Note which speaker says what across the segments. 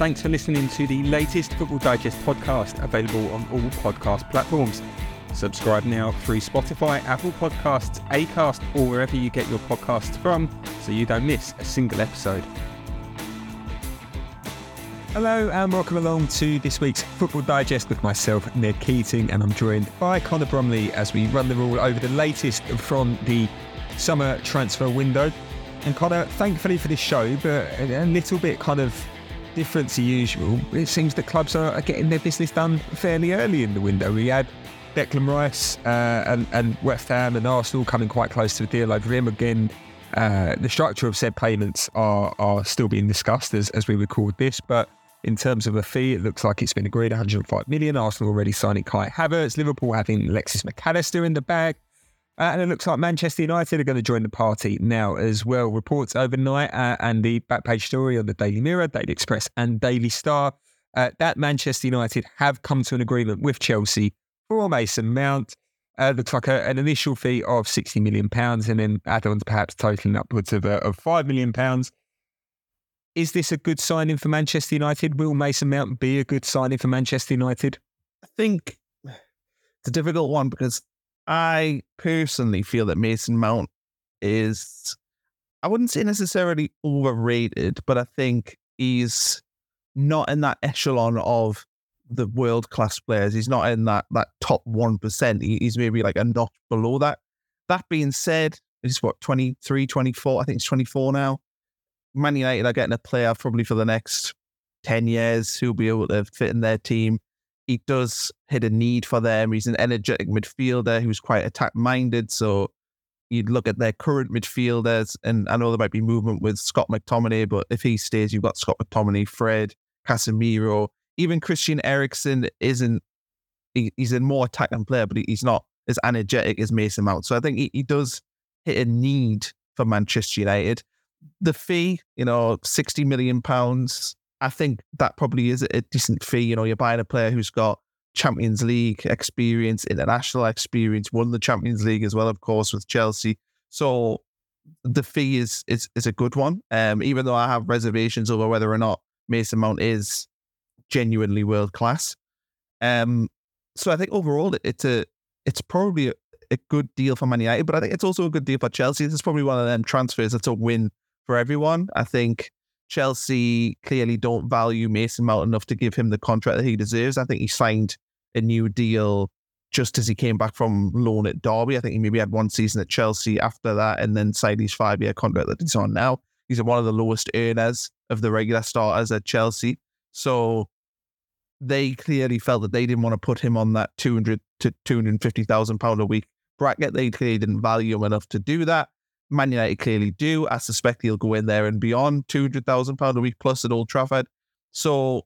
Speaker 1: thanks for listening to the latest Football Digest podcast available on all podcast platforms. Subscribe now through Spotify, Apple Podcasts, Acast, or wherever you get your podcasts from so you don't miss a single episode. Hello and welcome along to this week's Football Digest with myself, Ned Keating, and I'm joined by Connor Bromley as we run the rule over the latest from the summer transfer window. And Connor, thankfully for this show, but a little bit kind of different to usual. It seems that clubs are getting their business done fairly early in the window. We had Declan Rice uh, and, and, West Ham and Arsenal coming quite close to a deal over him. Again, uh, the structure of said payments are, are still being discussed as, as we record this, but in terms of a fee, it looks like it's been agreed 105 million. Arsenal already signing Kai Havertz, Liverpool having Alexis Mac Allister in the bag. Uh, and it looks like Manchester United are going to join the party now as well. Reports overnight uh, and the back page story on the Daily Mirror, Daily Express, and Daily Star uh, that Manchester United have come to an agreement with Chelsea for Mason Mount. Uh, looks like a, an initial fee of £60 million and then add ons perhaps totaling upwards of, uh, of £5 million. Is this a good signing for Manchester United? Will Mason Mount be a good signing for Manchester United?
Speaker 2: I think it's a difficult one because I personally feel that Mason Mount is, I wouldn't say necessarily overrated, but I think he's not in that echelon of the world class players. He's not in that that top one percent. He's maybe like a notch below that. That being said, he's what 23, 24. I think he's 24 now. Man United are getting a player probably for the next 10 years who'll be able to fit in their team he does hit a need for them. He's an energetic midfielder who's quite attack minded. So you'd look at their current midfielders, and I know there might be movement with Scott McTominay, but if he stays, you've got Scott McTominay, Fred, Casemiro, even Christian Eriksen isn't. He, he's a more attacking player, but he's not as energetic as Mason Mount. So I think he, he does hit a need for Manchester United. The fee, you know, sixty million pounds I think that probably is a decent fee. You know, you're buying a player who's got Champions League experience, international experience, won the Champions League as well, of course, with Chelsea. So the fee is is is a good one. Um, even though I have reservations over whether or not Mason Mount is genuinely world class. Um, so I think overall it's a it's probably a, a good deal for Man United, but I think it's also a good deal for Chelsea. This is probably one of them transfers that's a win for everyone. I think Chelsea clearly don't value Mason Mount enough to give him the contract that he deserves. I think he signed a new deal just as he came back from loan at Derby. I think he maybe had one season at Chelsea after that and then signed his five year contract that he's on now. He's one of the lowest earners of the regular starters at Chelsea. So they clearly felt that they didn't want to put him on that 200 to 250,000 pound a week bracket. They clearly didn't value him enough to do that. Man United clearly do. I suspect he'll go in there and hundred thousand pound a week plus at Old Trafford. So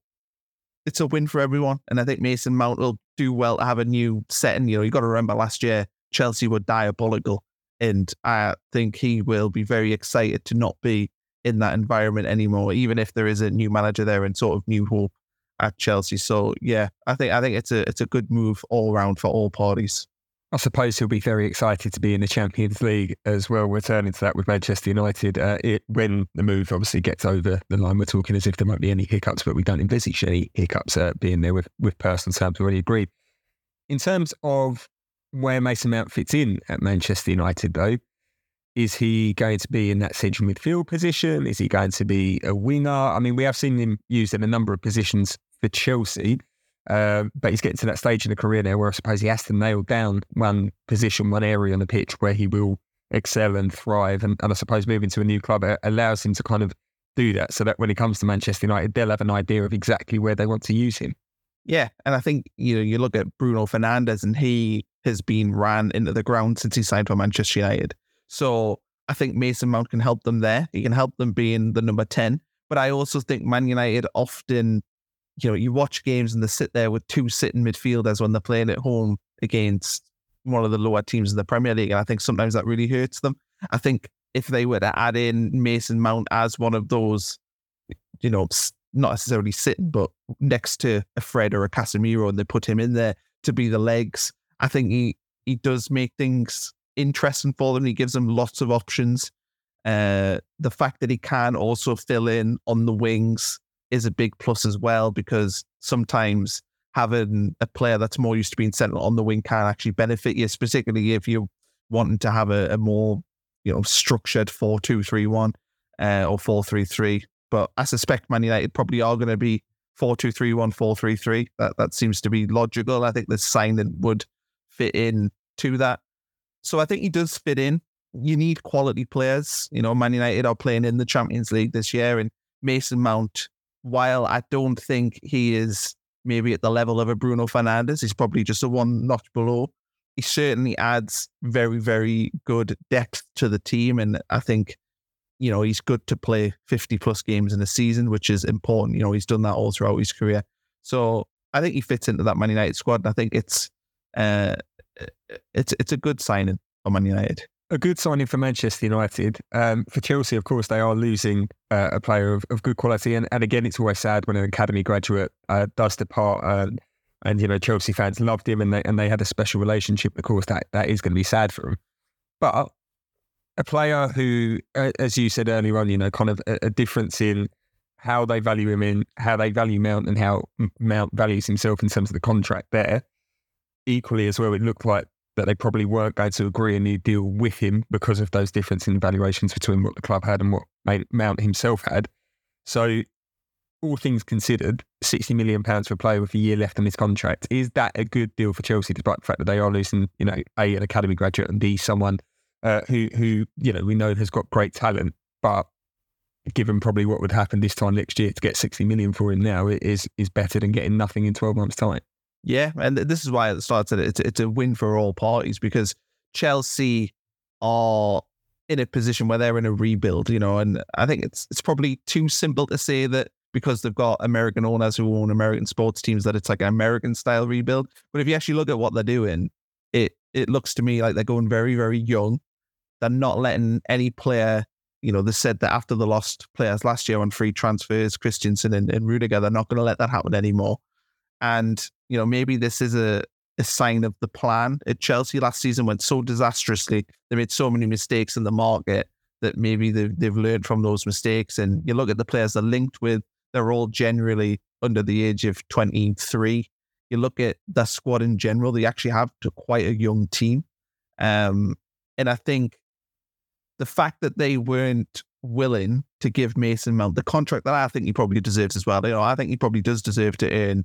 Speaker 2: it's a win for everyone, and I think Mason Mount will do well to have a new setting. You know, you got to remember last year Chelsea were diabolical, and I think he will be very excited to not be in that environment anymore, even if there is a new manager there and sort of new hope at Chelsea. So yeah, I think I think it's a it's a good move all around for all parties.
Speaker 1: I suppose he'll be very excited to be in the Champions League as well. Returning to that with Manchester United, uh, it, when the move obviously gets over the line, we're talking as if there might be any hiccups, but we don't envisage any hiccups uh, being there with with personal terms already agreed. In terms of where Mason Mount fits in at Manchester United, though, is he going to be in that central midfield position? Is he going to be a winger? I mean, we have seen him used in a number of positions for Chelsea. Uh, but he's getting to that stage in the career now where I suppose he has to nail down one position, one area on the pitch where he will excel and thrive. And, and I suppose moving to a new club allows him to kind of do that so that when he comes to Manchester United, they'll have an idea of exactly where they want to use him.
Speaker 2: Yeah. And I think, you know, you look at Bruno Fernandes and he has been ran into the ground since he signed for Manchester United. So I think Mason Mount can help them there. He can help them being the number 10. But I also think Man United often you know, you watch games and they sit there with two sitting midfielders when they're playing at home against one of the lower teams in the Premier League. And I think sometimes that really hurts them. I think if they were to add in Mason Mount as one of those, you know, not necessarily sitting, but next to a Fred or a Casemiro, and they put him in there to be the legs, I think he he does make things interesting for them. He gives them lots of options. Uh, the fact that he can also fill in on the wings is a big plus as well because sometimes having a player that's more used to being central on the wing can actually benefit you, particularly if you're wanting to have a, a more you know structured four two three one uh, or four three three. But I suspect Man United probably are going to be four two three one four three three. That that seems to be logical. I think the signing would fit in to that. So I think he does fit in. You need quality players. You know, Man United are playing in the Champions League this year, and Mason Mount, while I don't think he is maybe at the level of a Bruno Fernandes, he's probably just a one notch below. He certainly adds very, very good depth to the team. And I think, you know, he's good to play 50 plus games in a season, which is important. You know, he's done that all throughout his career. So I think he fits into that Man United squad. And I think it's, uh, it's, it's a good signing for Man United
Speaker 1: a good signing for Manchester United. Um, for Chelsea, of course, they are losing uh, a player of, of good quality. And, and again, it's always sad when an academy graduate uh, does depart. Uh, and, you know, Chelsea fans loved him and they, and they had a special relationship. Of course, that, that is going to be sad for him. But a player who, as you said earlier on, you know, kind of a, a difference in how they value him in, how they value Mount and how Mount values himself in terms of the contract there. Equally as well, it looked like that they probably weren't going to agree a new deal with him because of those differences in valuations between what the club had and what Mount himself had. So, all things considered, sixty million pounds for a player with a year left on his contract is that a good deal for Chelsea, despite the fact that they are losing, you know, a an academy graduate and b someone uh, who who you know we know has got great talent, but given probably what would happen this time next year to get sixty million for him now is is better than getting nothing in twelve months' time.
Speaker 2: Yeah, and this is why at the start said it's it's a win for all parties because Chelsea are in a position where they're in a rebuild, you know, and I think it's it's probably too simple to say that because they've got American owners who own American sports teams that it's like an American style rebuild. But if you actually look at what they're doing, it it looks to me like they're going very very young. They're not letting any player, you know, they said that after the lost players last year on free transfers, Christensen and, and Rudiger, they're not going to let that happen anymore. And, you know, maybe this is a, a sign of the plan. At Chelsea last season went so disastrously. They made so many mistakes in the market that maybe they've, they've learned from those mistakes. And you look at the players they're linked with, they're all generally under the age of 23. You look at the squad in general, they actually have quite a young team. Um, and I think the fact that they weren't willing to give Mason Mount the contract that I think he probably deserves as well. You know, I think he probably does deserve to earn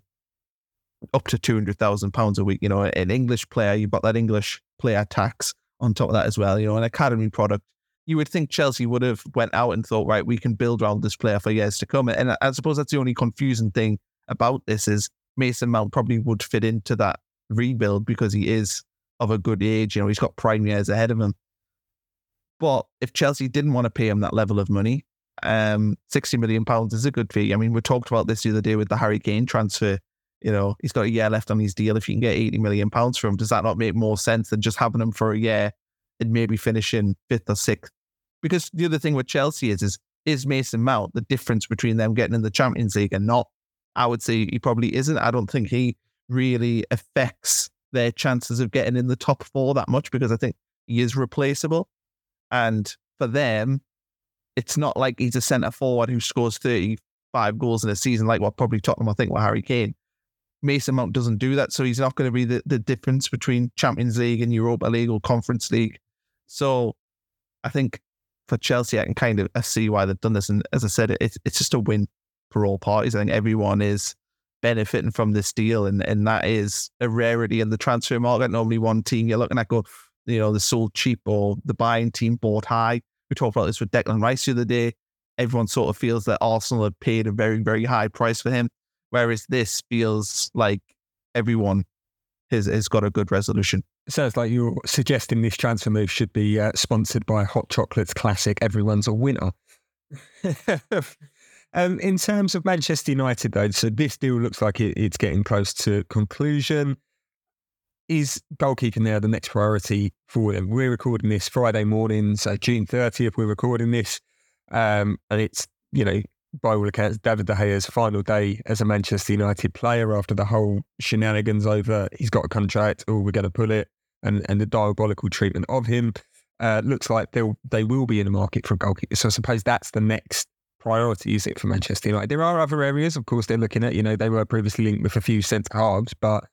Speaker 2: up to two hundred thousand pounds a week. You know, an English player, you've got that English player tax on top of that as well. You know, an academy product. You would think Chelsea would have went out and thought, right, we can build around this player for years to come. And I suppose that's the only confusing thing about this is Mason Mount probably would fit into that rebuild because he is of a good age. You know, he's got prime years ahead of him. But if Chelsea didn't want to pay him that level of money, um, sixty million pounds is a good fee. I mean, we talked about this the other day with the Harry Kane transfer. You know, he's got a year left on his deal. If you can get 80 million pounds from him, does that not make more sense than just having him for a year and maybe finishing fifth or sixth? Because the other thing with Chelsea is, is, is Mason Mount the difference between them getting in the Champions League and not? I would say he probably isn't. I don't think he really affects their chances of getting in the top four that much because I think he is replaceable. And for them, it's not like he's a centre forward who scores 35 goals in a season like what probably Tottenham, I think, with Harry Kane. Mason Mount doesn't do that, so he's not going to be the, the difference between Champions League and Europa League or Conference League. So I think for Chelsea, I can kind of see why they've done this. And as I said, it's it's just a win for all parties. I think everyone is benefiting from this deal, and and that is a rarity in the transfer market. Normally, one team you're looking at go, you know, the sold cheap or the buying team bought high. We talked about this with Declan Rice the other day. Everyone sort of feels that Arsenal have paid a very very high price for him. Whereas this feels like everyone has, has got a good resolution.
Speaker 1: sounds like you're suggesting this transfer move should be uh, sponsored by Hot Chocolate's classic Everyone's a Winner. um, in terms of Manchester United, though, so this deal looks like it, it's getting close to conclusion. Is goalkeeping now the next priority for them? We're recording this Friday morning, so June 30th, we're recording this. Um, and it's, you know, by all accounts, David De Gea's final day as a Manchester United player after the whole shenanigans over he's got a contract or we're going to pull it and, and the diabolical treatment of him. Uh, looks like they'll they will be in the market for a goalkeeper. So I suppose that's the next priority, is it, for Manchester United? There are other areas, of course, they're looking at. You know, they were previously linked with a few centre halves, but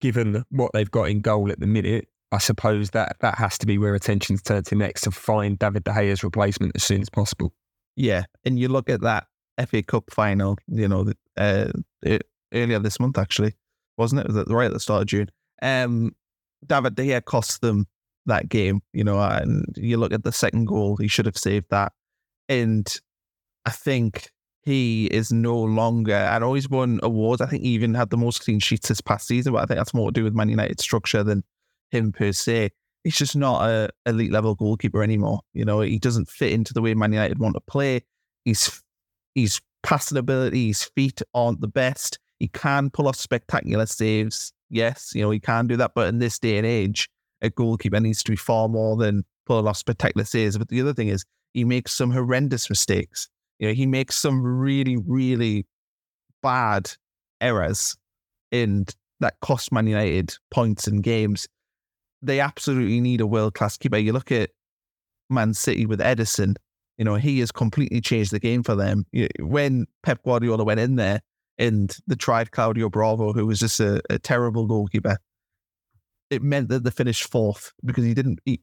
Speaker 1: given what they've got in goal at the minute, I suppose that that has to be where attention's turned to next to find David De Gea's replacement as soon as possible.
Speaker 2: Yeah, and you look at that FA Cup final, you know, uh, earlier this month actually, wasn't it? Was it right at the start of June? Um, David De Gea cost them that game, you know, and you look at the second goal, he should have saved that. And I think he is no longer, and always won awards. I think he even had the most clean sheets this past season, but I think that's more to do with Man United structure than him per se. He's just not a elite level goalkeeper anymore. You know, he doesn't fit into the way Man United want to play. He's he's passing ability, his feet aren't the best. He can pull off spectacular saves. Yes, you know, he can do that. But in this day and age, a goalkeeper needs to be far more than pulling off spectacular saves. But the other thing is he makes some horrendous mistakes. You know, he makes some really, really bad errors in that cost Man United points and games. They absolutely need a world class keeper. You look at Man City with Ederson, you know, he has completely changed the game for them. When Pep Guardiola went in there and they tried Claudio Bravo, who was just a, a terrible goalkeeper, it meant that they finished fourth because he didn't, he,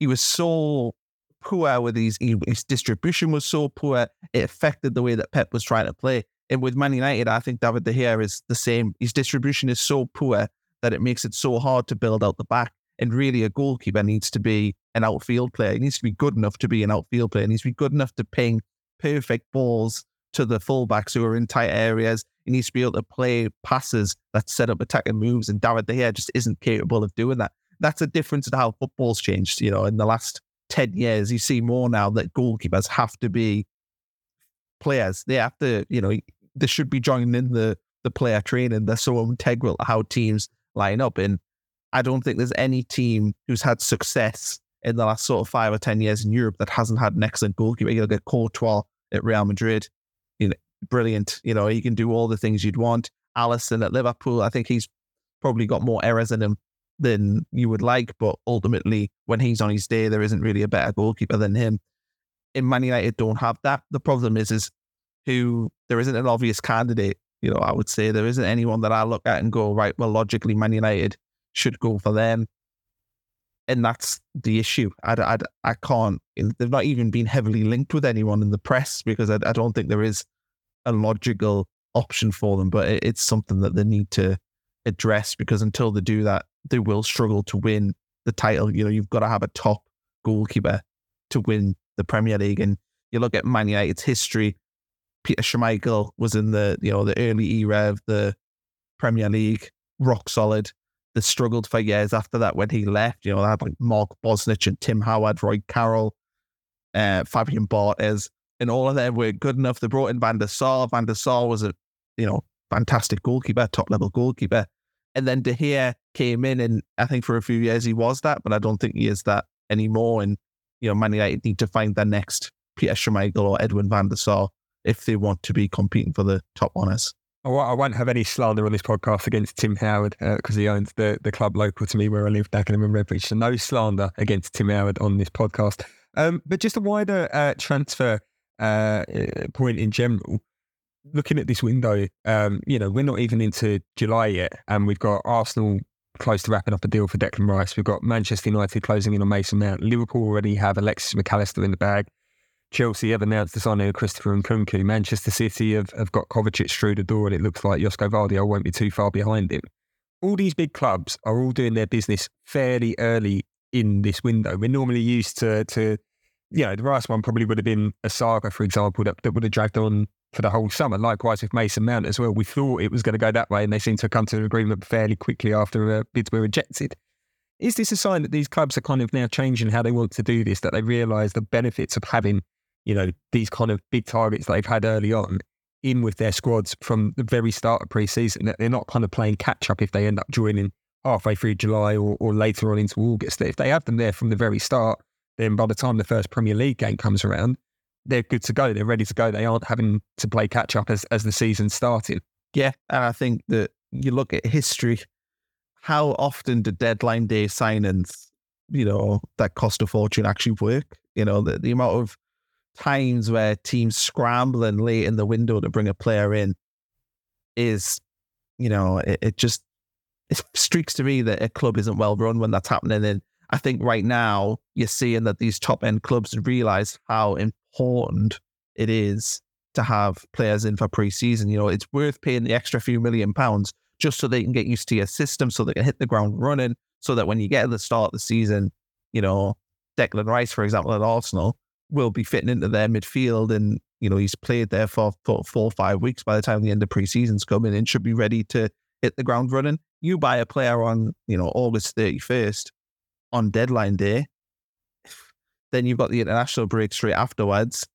Speaker 2: he was so poor with his, his distribution was so poor, it affected the way that Pep was trying to play. And with Man United, I think David De Gea is the same. His distribution is so poor that it makes it so hard to build out the back. And really, a goalkeeper needs to be an outfield player. He needs to be good enough to be an outfield player. He needs to be good enough to ping perfect balls to the fullbacks who are in tight areas. He needs to be able to play passes that set up attacking moves. And David De Gea just isn't capable of doing that. That's a difference in how football's changed. You know, in the last 10 years, you see more now that goalkeepers have to be players. They have to, you know, they should be joining in the, the player training. They're so integral to how teams line up. And I don't think there's any team who's had success in the last sort of five or 10 years in Europe that hasn't had an excellent goalkeeper. You look at Courtois at Real Madrid, you know, brilliant. You know, he can do all the things you'd want. Alisson at Liverpool, I think he's probably got more errors in him than you would like, but ultimately, when he's on his day, there isn't really a better goalkeeper than him. In Man United, don't have that. The problem is, is who there isn't an obvious candidate. You know, I would say there isn't anyone that I look at and go, right, well, logically, Man United should go for them. And that's the issue. I, I, I can't, they've not even been heavily linked with anyone in the press because I, I don't think there is a logical option for them, but it, it's something that they need to address because until they do that, they will struggle to win the title. You know, you've got to have a top goalkeeper to win the Premier League. And you look at Man United's history, Peter Schmeichel was in the, you know, the early era of the Premier League, rock solid. They struggled for years after that when he left. You know, they had like Mark Bosnich and Tim Howard, Roy Carroll, uh, Fabien Barthez, and all of them were good enough. They brought in Van der Sar. Van der Sar was a, you know, fantastic goalkeeper, top level goalkeeper. And then De Gea came in, and I think for a few years he was that, but I don't think he is that anymore. And you know, Man United need to find their next Peter Schmeichel or Edwin van der Sar if they want to be competing for the top honours.
Speaker 1: I won't have any slander on this podcast against Tim Howard because uh, he owns the, the club local to me where I live, Dagenham and Redbridge. So no slander against Tim Howard on this podcast. Um, but just a wider uh, transfer uh, point in general. Looking at this window, um, you know, we're not even into July yet, and we've got Arsenal close to wrapping up a deal for Declan Rice. We've got Manchester United closing in on Mason Mount. Liverpool already have Alexis Mac Allister in the bag. Chelsea have announced the signing of Christopher and Nkunku. Manchester City have, have got Kovacic through the door, and it looks like Josko Gvardiol won't be too far behind him. All these big clubs are all doing their business fairly early in this window. We're normally used to, to you know, the last one probably would have been a saga, for example, that, that would have dragged on for the whole summer. Likewise with Mason Mount as well. We thought it was going to go that way, and they seem to have come to an agreement fairly quickly after uh, bids were rejected. Is this a sign that these clubs are kind of now changing how they want to do this? That they realise the benefits of having you know, these kind of big targets they've had early on in with their squads from the very start of pre-season. That they're not kind of playing catch up if they end up joining halfway through July or, or later on into August. If they have them there from the very start, then by the time the first Premier League game comes around, they're good to go. They're ready to go. They aren't having to play catch up as, as the season started.
Speaker 2: Yeah. And I think that you look at history, how often do deadline day signings, you know, that cost a fortune actually work? You know, the, the amount of times where teams scrambling late in the window to bring a player in is, you know, it, it just it streaks to me that a club isn't well run when that's happening. And I think right now you're seeing that these top end clubs realize how important it is to have players in for pre-season. You know, it's worth paying the extra few million pounds just so they can get used to your system, so they can hit the ground running, so that when you get to the start of the season, you know, Declan Rice, for example, at Arsenal, will be fitting into their midfield and you know he's played there for, for four or five weeks by the time the end of preseason's coming and should be ready to hit the ground running. You buy a player on you know August 31st on deadline day, then you've got the international break straight afterwards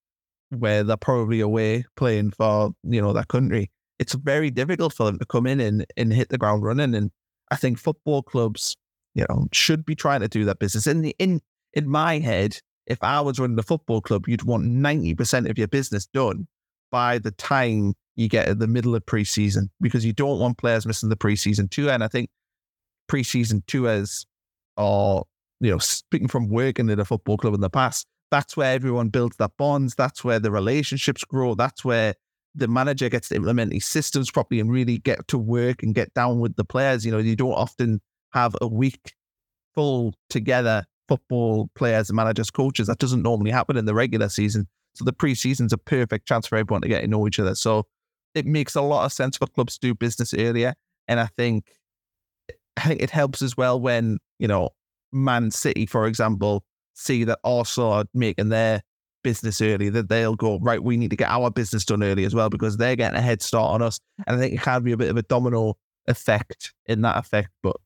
Speaker 2: where they're probably away playing for you know that country. It's very difficult for them to come in and, and hit the ground running. And I think football clubs, you know, should be trying to do that business. In the in in my head, if I was running a football club, you'd want ninety percent of your business done by the time you get to the middle of preseason because you don't want players missing the preseason tour. And I think preseason tours are, you know, speaking from working at a football club in the past, that's where everyone builds their bonds. That's where the relationships grow. That's where the manager gets to implement these systems properly and really get to work and get down with the players. You know, you don't often have a week full together football players, and managers, coaches. That doesn't normally happen in the regular season. So the preseason's a perfect chance for everyone to get to know each other. So it makes a lot of sense for clubs to do business earlier. And I think I think it helps as well when, you know, Man City, for example, see that also are making their business early, that they'll go, right, we need to get our business done early as well because they're getting a head start on us. And I think it can be a bit of a domino effect in that effect. But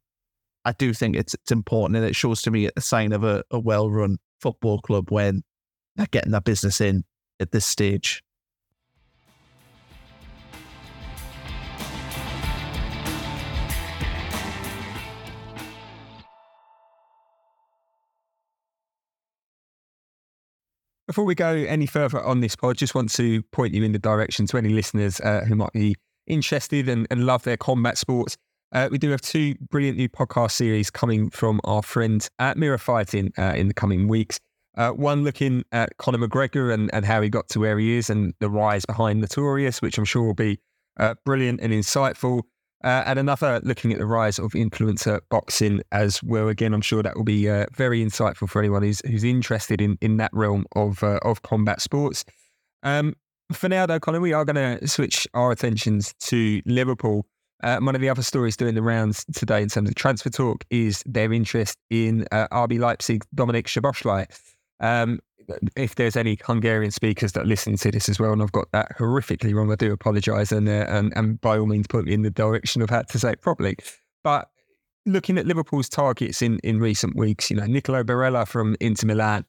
Speaker 2: I do think it's it's important and it shows to me a sign of a, a well run football club when they're getting that business in at this stage.
Speaker 1: Before we go any further on this pod, just want to point you in the direction to any listeners uh, who might be interested and, and love their combat sports. Uh, we do have two brilliant new podcast series coming from our friends at Mirror Fighting uh, in the coming weeks. Uh, one looking at Conor McGregor and, and how he got to where he is and the rise behind Notorious, which I'm sure will be uh, brilliant and insightful. Uh, and another looking at the rise of influencer boxing as well. Again, I'm sure that will be uh, very insightful for anyone who's who's interested in in that realm of of combat sports. Um, for now, though, Connor, we are going to switch our attentions to Liverpool. Uh, one of the other stories doing the rounds today in terms of transfer talk is their interest in uh, RB Leipzig Dominik Szoboszlai. Um, if there's any Hungarian speakers that listen to this as well, and I've got that horrifically wrong, I do apologise, and, uh, and and by all means put me in the direction of how to say it properly. But looking at Liverpool's targets in in recent weeks, you know, Nicolo Barella from Inter Milan,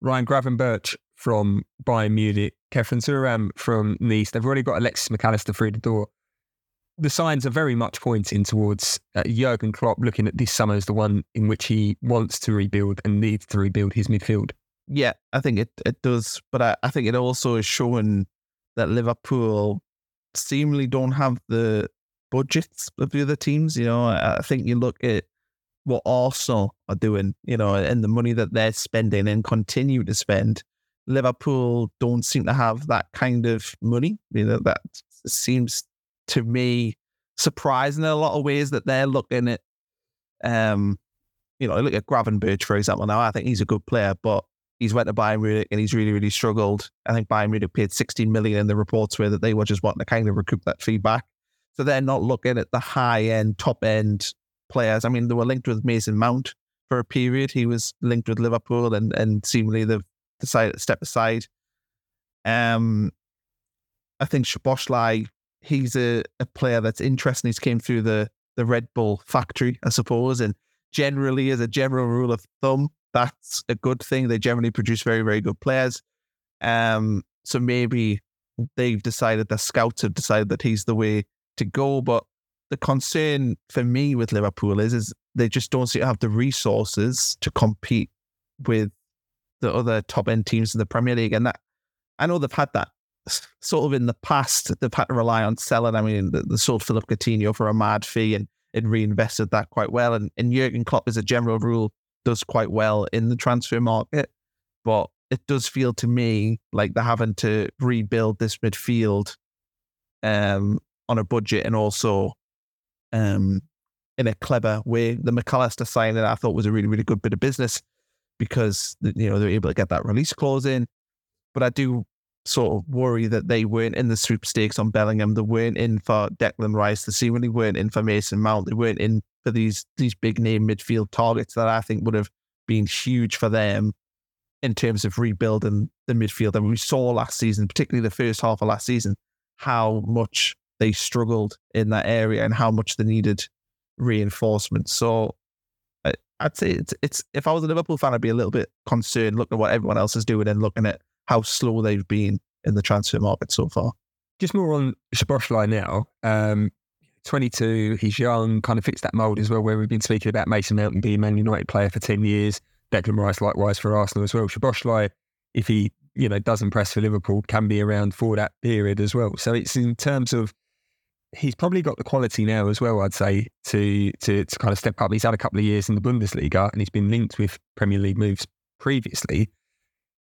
Speaker 1: Ryan Gravenberch from Bayern Munich, Khéphren Thuram from Nice. They've already got Alexis Mac Allister through the door. The signs are very much pointing towards uh, Jurgen Klopp looking at this summer as the one in which he wants to rebuild and needs to rebuild his midfield
Speaker 2: yeah, I think it, it does. But I, I think it also is showing that Liverpool seemingly don't have the budgets of the other teams. You know, I think you look at what Arsenal are doing, you know, and the money that they're spending and continue to spend. Liverpool don't seem to have that kind of money. You know, that seems to me surprising in a lot of ways that they're looking at. Um, you know, look at Gravenberch, for example. Now, I think he's a good player, but he's went to Bayern Munich and he's really, really struggled. I think Bayern Munich paid 16 million in the reports where that they were just wanting to kind of recoup that feedback. So they're not looking at the high end, top end players. I mean, they were linked with Mason Mount for a period. He was linked with Liverpool and, and seemingly they've decided to step aside. Um, I think Szoboszlai, he's a, a player that's interesting. He's came through the, the Red Bull factory, I suppose. And generally, as a general rule of thumb, that's a good thing. They generally produce very, very good players. Um, so maybe they've decided, the scouts have decided that he's the way to go. But the concern for me with Liverpool is, is they just don't seem to have the resources to compete with the other top end teams in the Premier League. And that I know they've had that sort of in the past. They've had to rely on selling. I mean, they, they sold Philip Coutinho for a mad fee and, and reinvested that quite well. And, and Jurgen Klopp, as a general rule, does quite well in the transfer market. But it does feel to me like they're having to rebuild this midfield um, on a budget and also um, in a clever way. The Mac Allister signing I thought was a really, really good bit of business because you know they're able to get that release clause in. But I do sort of worry that they weren't in the sweepstakes on Bellingham. They weren't in for Declan Rice. They seemingly weren't in for Mason Mount. They weren't in for these these big name midfield targets that I think would have been huge for them in terms of rebuilding the midfield. And we saw last season, particularly the first half of last season, how much they struggled in that area and how much they needed reinforcement. So I'd say it's, it's if I was a Liverpool fan, I'd be a little bit concerned looking at what everyone else is doing and looking at how slow they've been in the transfer market so far.
Speaker 1: Just more on Szoboszlai now. Um, 22, he's young, kind of fits that mould as well, where we've been speaking about Mason Mount being Man United player for 10 years. Declan Rice, likewise for Arsenal as well. Szoboszlai, if he you know does impress for Liverpool, can be around for that period as well. So it's in terms of he's probably got the quality now as well. I'd say to to to kind of step up. He's had a couple of years in the Bundesliga and he's been linked with Premier League moves previously.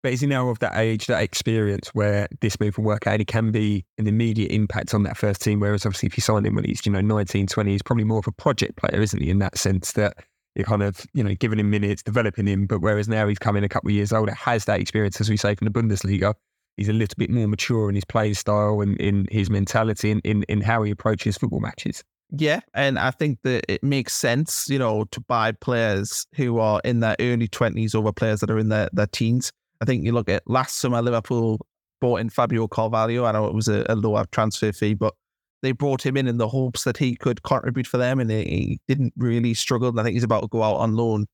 Speaker 1: But is he now of that age, that experience where this move will work out? It can be an immediate impact on that first team. Whereas obviously if you sign him when he's, you know, 19, 20, he's probably more of a project player, isn't he? In that sense that you're kind of, you know, giving him minutes, developing him. But whereas now he's coming a couple of years older, has that experience, as we say, from the Bundesliga. He's a little bit more mature in his playing style and in his mentality and in, in how he approaches football matches.
Speaker 2: Yeah, and I think that it makes sense, you know, to buy players who are in their early twenties over players that are in their, their teens. I think you look at last summer, Liverpool bought in Fabio Carvalho. I know it was a, a lower transfer fee, but they brought him in in the hopes that he could contribute for them, and he didn't really struggle. I think he's about to go out on loan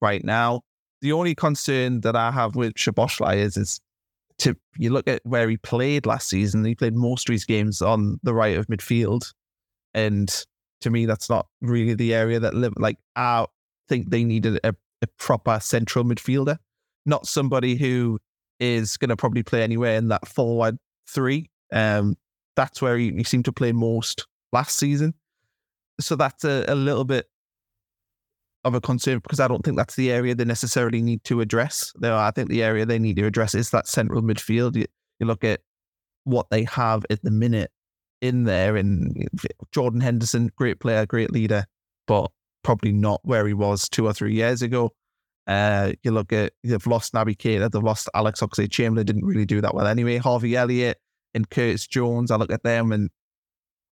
Speaker 2: right now. The only concern that I have with Szoboszlai is, is to you look at where he played last season. He played most of his games on the right of midfield, and to me, that's not really the area that. Like I think they needed a, a proper central midfielder, not somebody who is going to probably play anywhere in that forward three. Um, that's where he, he seemed to play most last season. So that's a, a little bit of a concern because I don't think that's the area they necessarily need to address. There, I think the area they need to address is that central midfield. You, you look at what they have at the minute in there, and Jordan Henderson, great player, great leader, but probably not where he was two or three years ago. Uh, you look at they've lost Naby Keita, they've lost Alex Oxlade Chamberlain, didn't really do that well anyway. Harvey Elliott, and Curtis Jones, I look at them and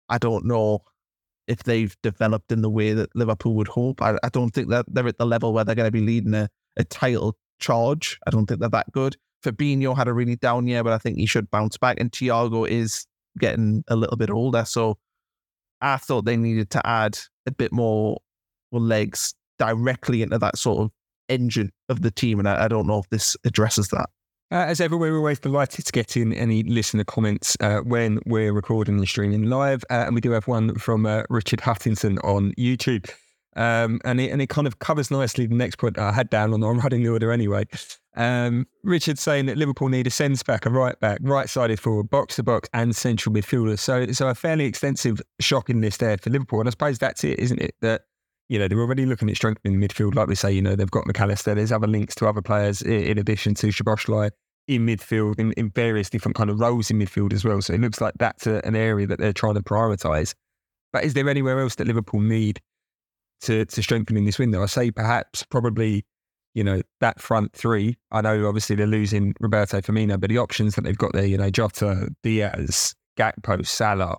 Speaker 2: I don't know if they've developed in the way that Liverpool would hope. I, I don't think that they're at the level where they're going to be leading a, a title charge. I don't think they're that good. Fabinho had a really down year, but I think he should bounce back. And Thiago is getting a little bit older. So I thought they needed to add a bit more legs directly into that sort of engine of the team. And I, I don't know if this addresses that.
Speaker 1: Uh, as ever, we're always delighted to get in any listener comments uh, when we're recording and streaming live. Uh, and we do have one from uh, Richard Huttington on YouTube. Um, and, it, and it kind of covers nicely the next point I had down on, on running the order anyway. Um, Richard's saying that Liverpool need a centre back, a right back, right sided forward, box to box, and central midfielder. So, so a fairly extensive shocking list there for Liverpool. And I suppose that's it, isn't it? That you know, they're already looking at strengthening midfield. Like we say, you know, they've got Mac Allister. There's other links to other players in addition to Szoboszlai in midfield in, in various different kind of roles in midfield as well. So it looks like that's a, an area that they're trying to prioritise. But is there anywhere else that Liverpool need to to strengthen in this window? I say perhaps probably, you know, that front three. I know obviously they're losing Roberto Firmino, but the options that they've got there, you know, Jota, Diaz, Gakpo, Salah,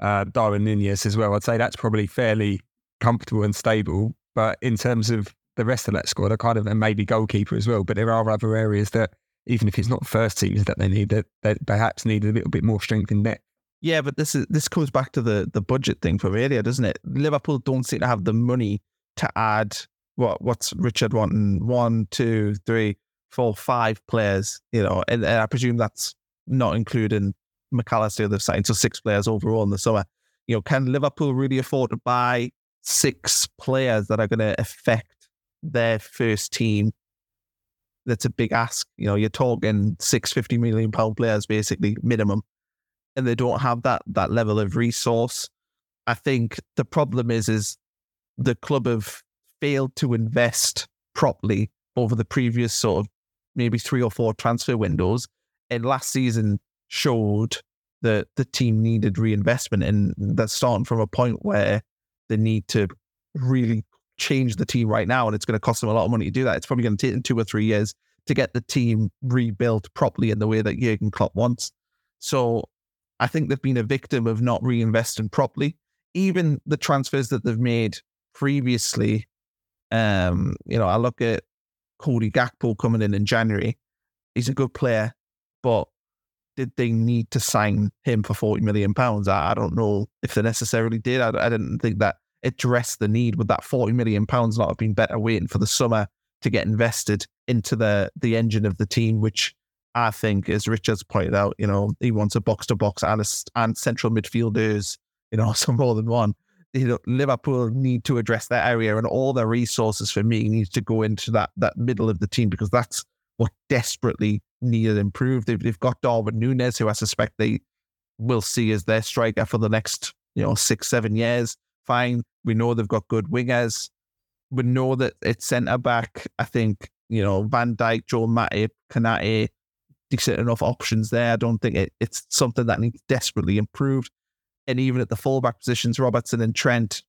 Speaker 1: uh, Darwin Nunez as well. I'd say that's probably fairly comfortable and stable. But in terms of the rest of that squad, I kind of, and maybe goalkeeper as well. But there are other areas that, even if it's not first teams that they need, that, that perhaps need a little bit more strength in net.
Speaker 2: Yeah, but this is this comes back to the the budget thing for earlier, doesn't it? Liverpool don't seem to have the money to add what what's Richard wanting one, two, three, four, five players, you know, and, and I presume that's not including Mac Allister they've signed, so six players overall in the summer. You know, can Liverpool really afford to buy six players that are going to affect their first team. That's a big ask. You know, you're talking six fifty million pound players basically minimum, and they don't have that that level of resource. I think the problem is is the club have failed to invest properly over the previous sort of maybe three or four transfer windows. And last season showed that the team needed reinvestment, and that's starting from a point where they need to really change the team right now, and it's going to cost them a lot of money to do that. It's probably going to take them two or three years to get the team rebuilt properly in the way that Jurgen Klopp wants. So I think they've been a victim of not reinvesting properly. Even the transfers that they've made previously, um, you know, I look at Cody Gakpo coming in in January. He's a good player, but did they need to sign him for 40 million pounds? I, I, don't know if they necessarily did. I, I didn't think that addressed the need. Would that 40 million pounds not have been better waiting for the summer to get invested into the the engine of the team, which I think, as Richard's pointed out, you know, he wants a box to box and and central midfielders, you know, some more than one. You know, Liverpool need to address that area, and all their resources for me needs to go into that that middle of the team because that's what desperately needed improved. They've, they've got Darwin Nunez, who I suspect they will see as their striker for the next, you know, six, seven years. Fine. We know they've got good wingers. We know that it's centre back. I think, you know, Van Dijk, Joe Matip, Konate, decent enough options there. I don't think it, it's something that needs desperately improved. And even at the fullback positions, Robertson and Trent,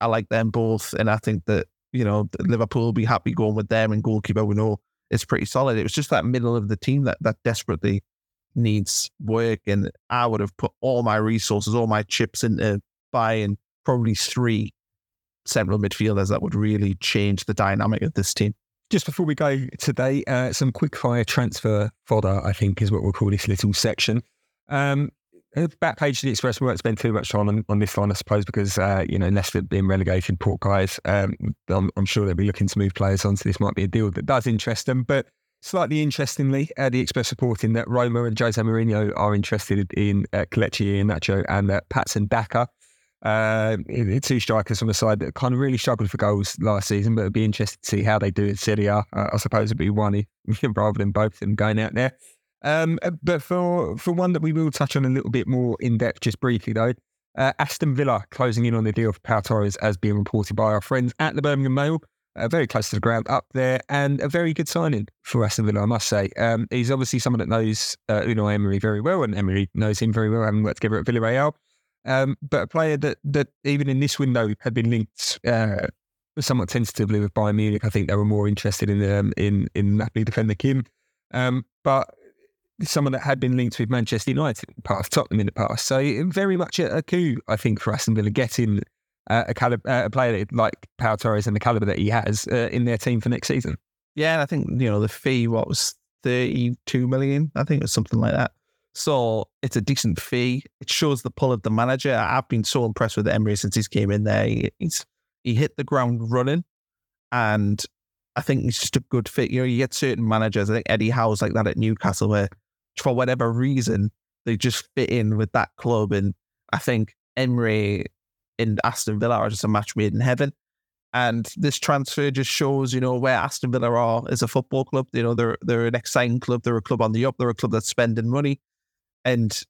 Speaker 2: I like them both. And I think that, you know, Liverpool will be happy going with them and goalkeeper we know is pretty solid. It was just that middle of the team that that desperately needs work. And I would have put all my resources, all my chips into buying probably three central midfielders that would really change the dynamic of this team.
Speaker 1: Just before we go today, uh, some quick fire transfer fodder, I think, is what we'll call this little section. Um, back page of the Express, we won't spend too much time on, on this one, I suppose, because, uh, you know, Leicester being relegated, port guys, um, I'm, I'm, sure they'll be looking to move players on, so this might be a deal that does interest them. But slightly interestingly, uh, the Express reporting that Roma and Jose Mourinho are interested in uh, Kelechi Iheanacho and uh, Patson Daka. Uh, two strikers from the side that kind of really struggled for goals last season, but it'd be interesting to see how they do in Serie A. Uh, I suppose it'd be one rather than both of them going out there. Um, uh, but for for one that we will touch on a little bit more in depth, just briefly though, uh, Aston Villa closing in on the deal for Pau Torres as being reported by our friends at the Birmingham Mail. Uh, very close to the ground up there, and a very good signing for Aston Villa, I must say. Um, he's obviously someone that knows uh, Unai Emery very well, and Emery knows him very well, having worked together at Villarreal. Um, but a player that that even in this window had been linked uh, somewhat tentatively with Bayern Munich. I think they were more interested in um, in in Napoli defender Kim, um, but someone that had been linked with Manchester United in the past, Tottenham in the past. So very much a, a coup, I think, for Aston Villa getting uh, a, calib- uh, a player like Pau Torres and the caliber that he has uh, in their team for next season.
Speaker 2: Yeah, and I think you know the fee. What was thirty-two million? I think it was something like that. So it's a decent fee. It shows the pull of the manager. I've been so impressed with Emery since he's came in there. He, he's he hit the ground running, and I think he's just a good fit. You know, you get certain managers. I think Eddie Howe's like that at Newcastle, where for whatever reason they just fit in with that club. And I think Emery and Aston Villa are just a match made in heaven. And this transfer just shows, you know, where Aston Villa are as a football club. You know, they're they're an exciting club. They're a club on the up. They're a club that's spending money and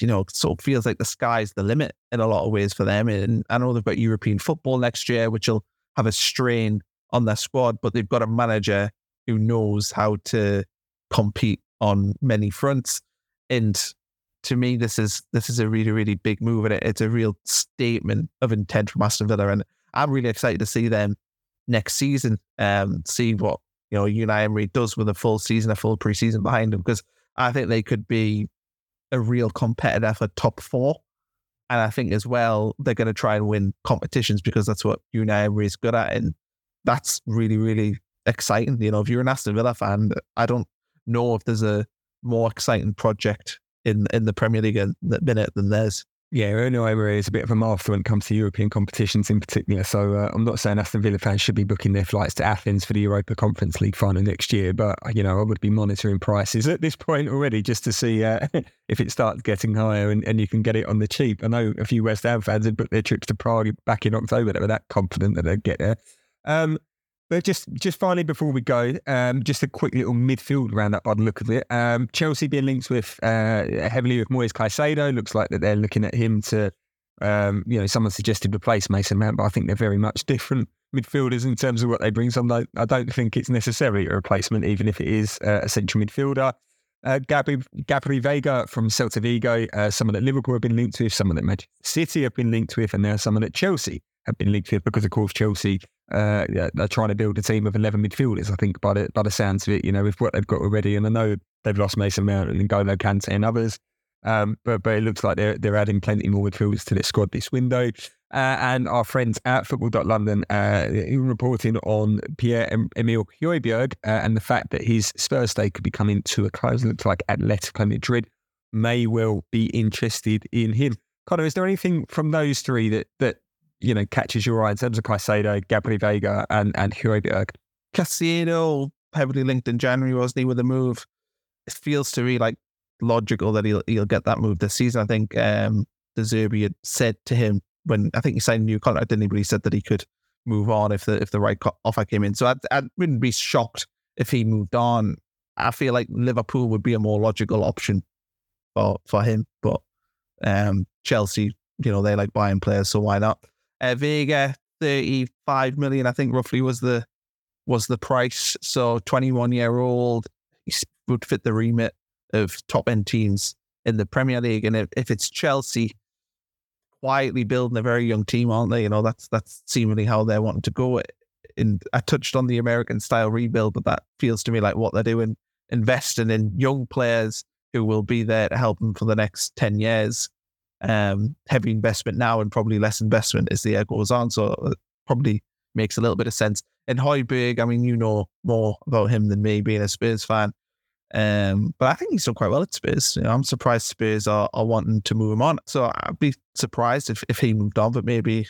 Speaker 2: you know, sort of feels like the sky's the limit in a lot of ways for them. And I know they've got European football next year, which will have a strain on their squad, but they've got a manager who knows how to compete on many fronts. And to me, this is this is a really, really big move, and it's a real statement of intent from Aston Villa. And I'm really excited to see them next season, um, see what you know Unai Emery does with a full season, a full preseason behind them, because I think they could be a real competitor for top four. And I think as well, they're going to try and win competitions because that's what Unai Emery is good at. And that's really, really exciting. You know, if you're an Aston Villa fan, I don't know if there's a more exciting project in in the Premier League the minute than theirs.
Speaker 1: Yeah, Unai Emery is a bit of a master when it comes to European competitions in particular. So uh, I'm not saying Aston Villa fans should be booking their flights to Athens for the Europa Conference League final next year, but you know I would be monitoring prices at this point already just to see uh, if it starts getting higher and, and you can get it on the cheap. I know a few West Ham fans had booked their trips to Prague back in October; they were that confident that they'd get there. Um, but just just finally before we go, um, just a quick little midfield roundup by the look of it. Um, Chelsea being linked with uh, heavily with Moise Caicedo. Looks like that they're looking at him to, um, you know, someone suggested replace Mason Mount, but I think they're very much different midfielders in terms of what they bring. So I don't think it's necessarily a replacement, even if it is uh, a central midfielder. Uh, Gabri, Gabri Veiga from Celta Vigo, uh, someone that Liverpool have been linked with, someone that Manchester City have been linked with, and now someone that Chelsea have been linked with because, of course, Chelsea uh, yeah, they're trying to build a team of 11 midfielders, I think, by the, by the sounds of it, you know, with what they've got already. And I know they've lost Mason Mount and N'Golo Kante and others, um, but, but it looks like they're, they're adding plenty more midfielders to their squad this window. Uh, and our friends at Football.London uh, reporting on Pierre Emile Højbjerg uh, and the fact that his Spurs stay could be coming to a close. It looks like Atletico Madrid may well be interested in him. Connor, is there anything from those three that that you know catches your eye in terms of Caicedo, Gabri Veiga, and and Højbjerg?
Speaker 2: Caicedo heavily linked in January, wasn't he, with a move? It feels to me like logical that he'll he'll get that move this season. I think um, De Zerbi had said to him when I think he signed a new contract, didn't he? But he said that he could move on if the if the right offer came in. So I, I wouldn't be shocked if he moved on. I feel like Liverpool would be a more logical option for for him, but um, Chelsea, you know, they like buying players, so why not? Uh, thirty five million, I think roughly was the was the price. So twenty one year old, would fit the remit of top end teams in the Premier League, and if, if it's Chelsea quietly building a very young team, aren't they? You know, that's that's seemingly how they're wanting to go. In I touched on the American style rebuild, but that feels to me like what they're doing, investing in young players who will be there to help them for the next ten years. Um, heavy investment now and probably less investment as the year goes on. So it probably makes a little bit of sense. And Højbjerg, I mean, you know more about him than me, being a Spurs fan. Um, but I think he's done quite well at Spurs. You know, I'm surprised Spurs are, are wanting to move him on. So I'd be surprised if, if he moved on, but maybe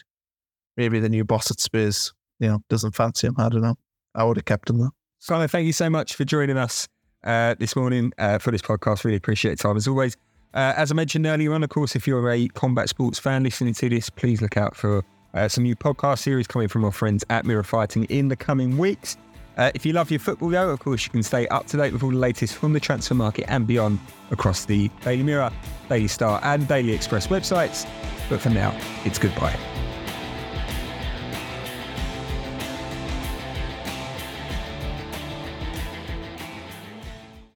Speaker 2: maybe the new boss at Spurs, you know, doesn't fancy him. I don't know. I would have kept him though.
Speaker 1: Simon, thank you so much for joining us uh, this morning uh, for this podcast. Really appreciate your time as always. Uh, as I mentioned earlier on, of course, if you're a combat sports fan listening to this, please look out for uh, some new podcast series coming from our friends at Mirror Fighting in the coming weeks. Uh, if you love your football, though, of course, you can stay up to date with all the latest from the transfer market and beyond across the Daily Mirror, Daily Star, and Daily Express websites. But for now, it's goodbye.